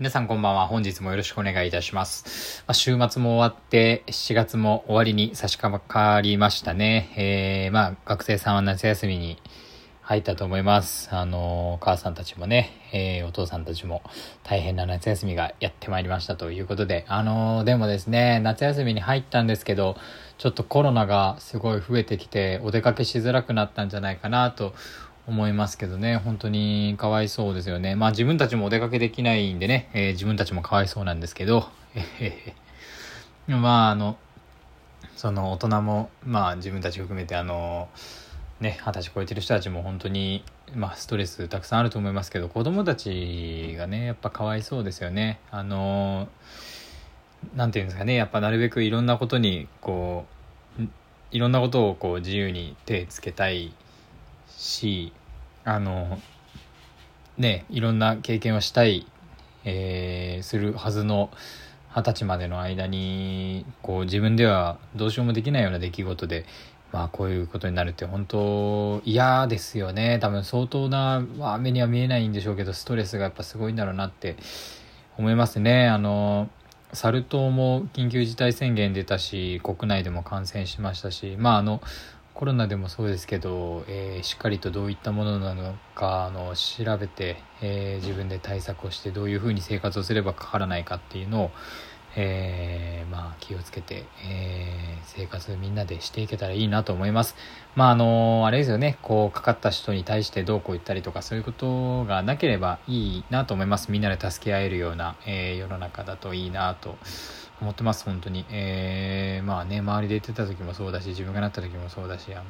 皆さんこんばんは。本日もよろしくお願いいたします。まあ、週末も終わって、7月も終わりに差し掛かりましたね。えー、まあ、学生さんは夏休みに入ったと思います。あの、お母さんたちもね、えー、お父さんたちも大変な夏休みがやってまいりましたということで、あの、でもですね、夏休みに入ったんですけど、ちょっとコロナがすごい増えてきて、お出かけしづらくなったんじゃないかなと思いますけどね、本当にかわいそうですよね。まあ自分たちもお出かけできないんでね、えー自分たちもかわいそうなんですけど、まああの、その大人も、まあ自分たち含めてあの、ね、二十歳超えてる人たちも本当に、まあストレスたくさんあると思いますけど、子供たちがね、やっぱかわいそうですよね。あの、なんていうんですかね、やっぱなるべくいろんなことに、こう、いろんなことをこう自由に手つけたいしあのねいろんな経験をしたい、えーするはずの二十歳までの間にこう自分ではどうしようもできないような出来事でまあこういうことになるって本当嫌ですよね。多分相当な、まあ、目には見えないんでしょうけどストレスがやっぱすごいんだろうなって思いますね。あのサル痘も緊急事態宣言出たし国内でも感染しましたしまああのコロナでもそうですけど、えーしっかりとどういったものなのかあの調べて、えー自分で対策をしてどういうふうに生活をすればかからないかっていうのを、えーまあ、気をつけて、えー生活みんなでしていけたらいいなと思います。まああのあれですよねこうかかった人に対してどうこう言ったりとかそういうことがなければいいなと思いますみんなで助け合えるような、えー世の中だといいなと思ってます本当に、えーまあね周りで言ってた時もそうだし自分がなった時もそうだしあの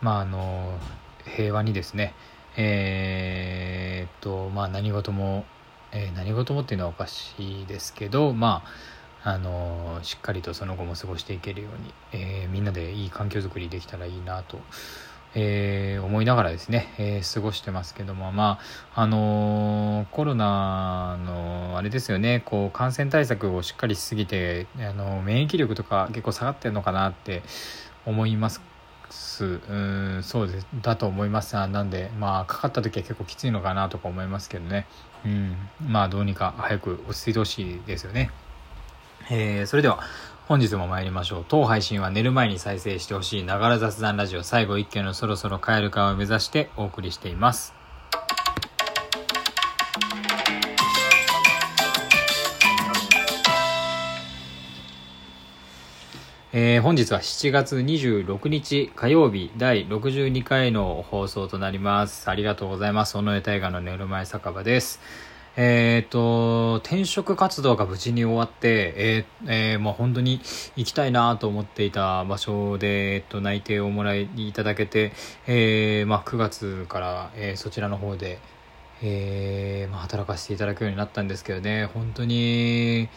まああの平和にですねえーっとまあ何事も、えー何事もっていうのはおかしいですけどまああのしっかりとその後も過ごしていけるように、えーみんなでいい環境づくりできたらいいなと、えー思いながらですね、えー過ごしてますけどもまああのコロナのあれですよねこう感染対策をしっかりしすぎてあの免疫力とか結構下がってるのかなって思います。うんそうですだと思います。なんでまあかかった時は結構きついのかなとか思いますけどね。うんまあどうにか早く落ち着いてほしいですよね。えーそれでは本日も参りましょう当配信は寝る前に再生してほしいながら雑談ラジオ最後一挙のそろそろ帰るかを目指してお送りしていますえー本日は7月26日火曜日第62回の放送となります。ありがとうございます。尾上大河の寝る前酒場です。えっ、と、転職活動が無事に終わって、えーえーもう本当に行きたいなと思っていた場所で、えっと、内定をもらいいただけて、えーまあ、9月から、えーそちらの方で、えーまあ、働かせていただくようになったんですけどね、本当に、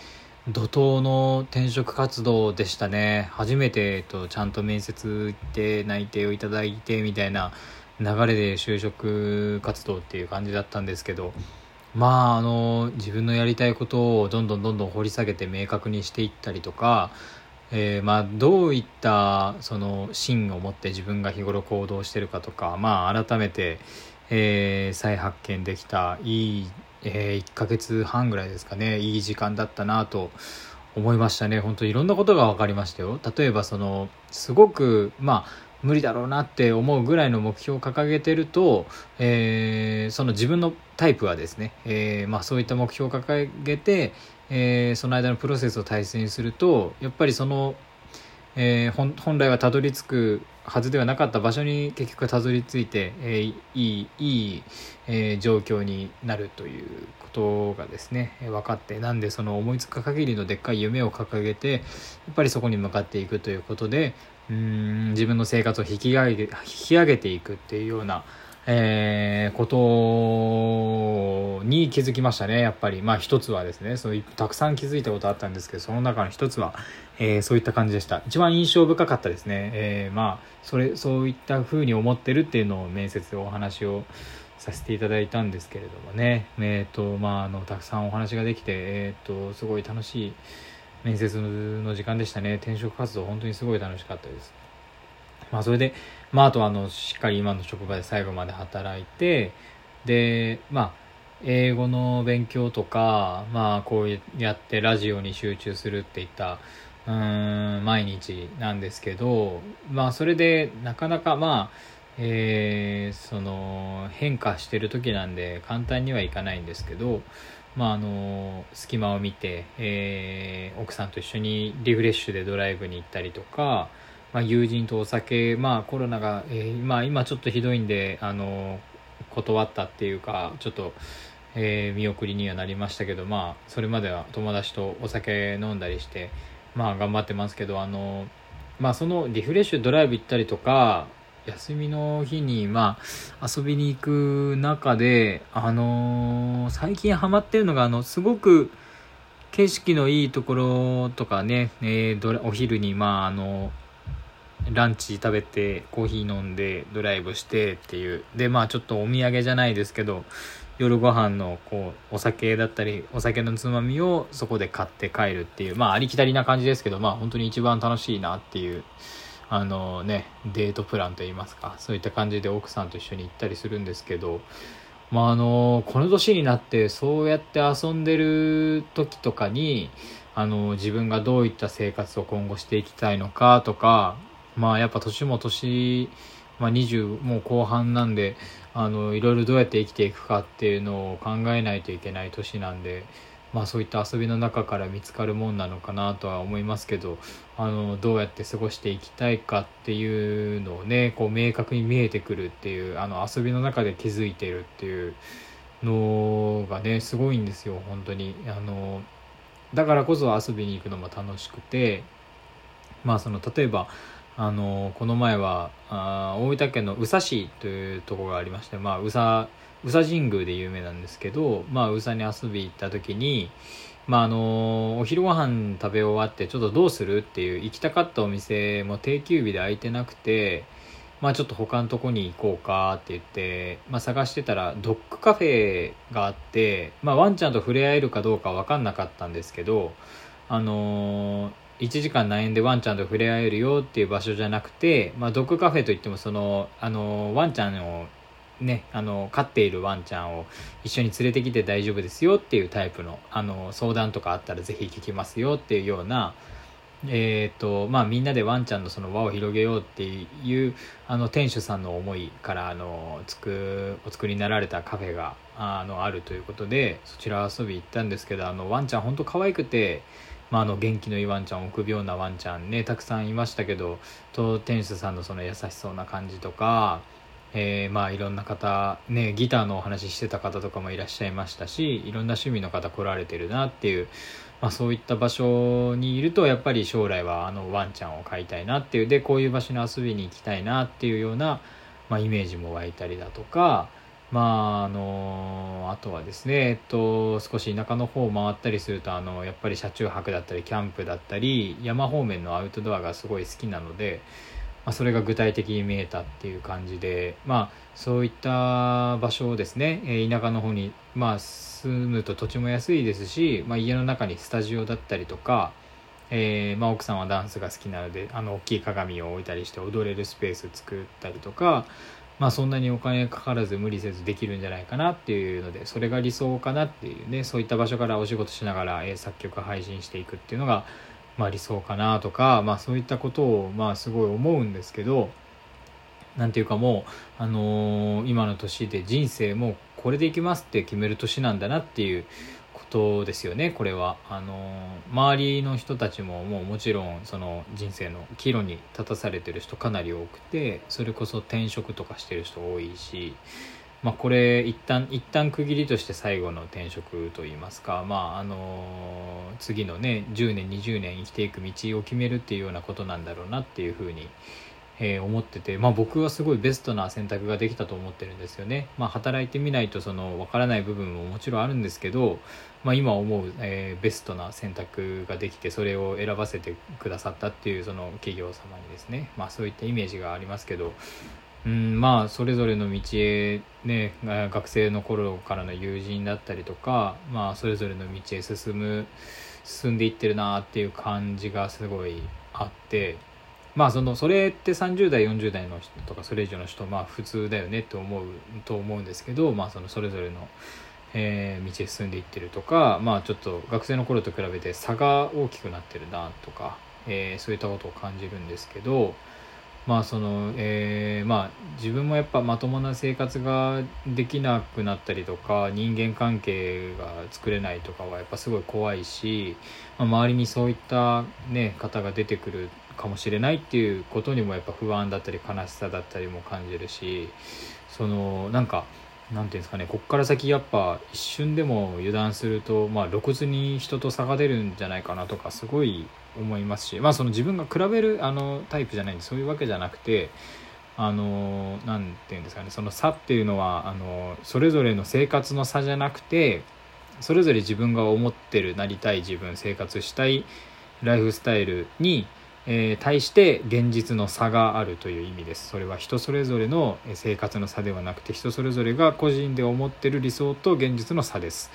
怒涛の転職活動でしたね。初めて、えっと、ちゃんと面接行って内定をいただいてみたいな流れで就職活動っていう感じだったんですけどまああの自分のやりたいことをどんどんどんどん掘り下げて明確にしていったりとか、えーまあ、どういったその芯を持って自分が日頃行動してるかとか、まあ、改めて、えー再発見できたいい、え1ヶ月半ぐらいですかねいい時間だったなと思いましたね。本当いろんなことが分かりましたよ。例えばそのすごくまあ無理だろうなって思うぐらいの目標を掲げてると、えーその自分のタイプはですね、えーまあ、そういった目標を掲げて、えーその間のプロセスを大切にするとやっぱりその、えー本来はたどり着くはずではなかった場所に結局たどり着いて、えーいいいい、えー状況になるということがですね分かってなんでその思いつく限りのでっかい夢を掲げてやっぱりそこに向かっていくということでうん自分の生活を引き上げ引き上げていくっていうような、えーことに気づきましたねやっぱり。まあ一つはですねそうたくさん気づいたことあったんですけどその中の一つは、えーそういった感じでした。一番印象深かったですね、えーまあそれそういったふうに思ってるっていうのを面接でお話をさせていただいたんですけれどもね。えっ、とまああのたくさんお話ができてえっ、とすごい楽しい面接の時間でしたね。転職活動本当にすごい楽しかったです。まあそれでまああとあのしっかり今の職場で最後まで働いてでまあ英語の勉強とか、まあこうやってラジオに集中するっていった、うーん、毎日なんですけど、まあそれでなかなかまあ、えー、その変化してる時なんで簡単にはいかないんですけど、まああの隙間を見て、えー、奥さんと一緒にリフレッシュでドライブに行ったりとか、まあ、友人とお酒、まあ、コロナが、えー、まあ、今ちょっとひどいんで、あの断ったっていうかちょっと、えー、見送りにはなりましたけど、まあ、それまでは友達とお酒飲んだりして、まあ、頑張ってますけどあの、まあ、そのリフレッシュドライブ行ったりとか休みの日に、まあ、遊びに行く中で、あのー、最近ハマってるのが、あの、すごく景色のいいところとかね、えー、お昼に、まあ、あのランチ食べてコーヒー飲んでドライブしてっていう。でまあちょっとお土産じゃないですけど夜ご飯のこうお酒だったりお酒のつまみをそこで買って帰るっていうまあありきたりな感じですけどまあ本当に一番楽しいなっていうあのねデートプランといいますかそういった感じで奥さんと一緒に行ったりするんですけどまああのこの年になってそうやって遊んでる時とかにあの自分がどういった生活を今後していきたいのかとかまあやっぱ年も年、まあ、20もう後半なんであのいろいろどうやって生きていくかっていうのを考えないといけない年なんで。まあそういった遊びの中から見つかるもんなのかなとは思いますけどあのどうやって過ごしていきたいかっていうのをねこう明確に見えてくるっていうあの遊びの中で気づいてるっていうのがねすごいんですよ本当に。あのだからこそ遊びに行くのも楽しくてまあその例えばあのこの前はあ大分県の宇佐市というところがありまして、まあ、宇佐宇佐神宮で有名なんですけど、まあ、宇佐に遊び行った時に、まあ、あのお昼ご飯食べ終わってちょっとどうするっていう行きたかったお店も定休日で空いてなくて、まあ、ちょっと他のとこに行こうかって言って、まあ、探してたらドッグカフェがあって、まあ、ワンちゃんと触れ合えるかどうか分かんなかったんですけどあのー1時間何円でワンちゃんと触れ合えるよっていう場所じゃなくて、まあ、ドッグカフェといってもそのあのワンちゃんをね、あの飼っているワンちゃんを一緒に連れてきて大丈夫ですよっていうタイプのあの相談とかあったらぜひ聞きますよっていうような、えーとまあ、みんなでワンちゃんのその輪を広げようっていうあの店主さんの思いからあのつくお作りになられたカフェがあのあるということでそちら遊び行ったんですけどあのワンちゃん本当可愛くて。まあ、あの元気のいいワンちゃん臆病なワンちゃんねたくさんいましたけどと店主さんのその優しそうな感じとか、えー、まあいろんな方ねギターのお話ししてた方とかもいらっしゃいましたしいろんな趣味の方来られてるなっていう、まあ、そういった場所にいるとやっぱり将来はあのワンちゃんを飼いたいなっていうでこういう場所に遊びに行きたいなっていうような、まあ、イメージも湧いたりだとか。まああのあとはですね、えっと、少し田舎の方を回ったりするとあのやっぱり車中泊だったりキャンプだったり山方面のアウトドアがすごい好きなので、まあ、それが具体的に見えたっていう感じで、まあ、そういった場所をですね、え田舎の方に、まあ、住むと土地も安いですし、まあ、家の中にスタジオだったりとか、えーまあ、奥さんはダンスが好きなのであの大きい鏡を置いたりして踊れるスペース作ったりとかまあそんなにお金かからず無理せずできるんじゃないかなっていうのでそれが理想かなっていうねそういった場所からお仕事しながら、え作曲配信していくっていうのが、まあ、理想かなとか、まあ、そういったことをまあすごい思うんですけどなんていうかもう、あの、今の年で人生もこれでいきますって決める年なんだなっていうことですよねこれは。あの周りの人たちももうもちろんその人生の岐路に立たされてる人かなり多くてそれこそ転職とかしてる人多いしまあこれ一旦一旦区切りとして最後の転職といいますかまああの次のね10年20年生きていく道を決めるっていうようなことなんだろうなっていうふうにえ、思ってて、まあ、僕はすごいベストな選択ができたと思ってるんですよね。まあ、働いてみないとその分からない部分ももちろんあるんですけど、まあ、今思う、えー、ベストな選択ができてそれを選ばせてくださったっていうその企業様にですね、まあ、そういったイメージがありますけど、うん、まあそれぞれの道へね学生の頃からの友人だったりとか、まあ、それぞれの道へ進む進んでいってるなっていう感じがすごいあって。まあそのそれって30代40代の人とかそれ以上の人まあ普通だよねって思うと思うんですけど、まあ、そのそれぞれの、えー、道へ進んでいってるとか、まあ、ちょっと学生の頃と比べて差が大きくなってるなとか、えー、そういったことを感じるんですけど、まあそのえー、まあ自分もやっぱまともな生活ができなくなったりとか人間関係が作れないとかはやっぱすごい怖いし、まあ、周りにそういった、ね、方が出てくるかもしれないっていうことにもやっぱ不安だったり悲しさだったりも感じるしそのなんかなんていうんですかねこっから先やっぱ一瞬でも油断すると、まあ、露骨に人と差が出るんじゃないかなとかすごい思いますしまあその自分が比べるあのタイプじゃないんでそういうわけじゃなくてあのなんていうんですかねその差っていうのはあのそれぞれの生活の差じゃなくてそれぞれ自分が思ってるなりたい自分生活したいライフスタイルにえー、対して現実の差があるという意味です。それは人それぞれの生活の差ではなくて人それぞれが個人で思ってる理想と現実の差です、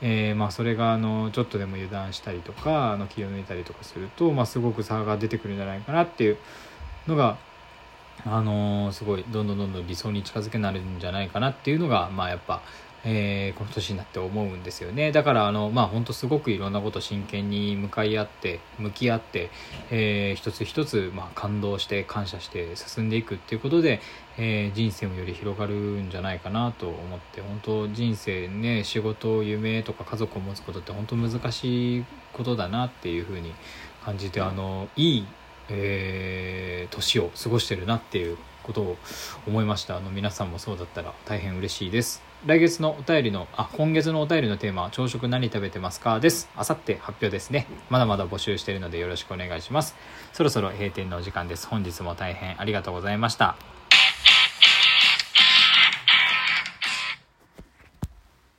えー、まあ、それがあのちょっとでも油断したりとかあの気を抜いたりとかすると、まあ、すごく差が出てくるんじゃないかなっていうのがあのー、すごいどんどんどんどん理想に近づけなるんじゃないかなっていうのがまあやっぱえー、この年になって思うんですよね。だからあのまあ本当すごくいろんなこと真剣に向かい合って向き合って、えー、一つ一つ、まあ、感動して感謝して進んでいくっていうことで、えー、人生もより広がるんじゃないかなと思って本当人生ね仕事夢とか家族を持つことって本当難しいことだなっていうふうに感じてあのいいえー、年を過ごしてるなっていうことを思いました。あの皆さんもそうだったら大変嬉しいです。来月のお便りのあ今月のお便りのテーマは朝食何食べてますか？です。あさって発表ですね。まだまだ募集しているのでよろしくお願いします。そろそろ閉店のお時間です。本日も大変ありがとうございました。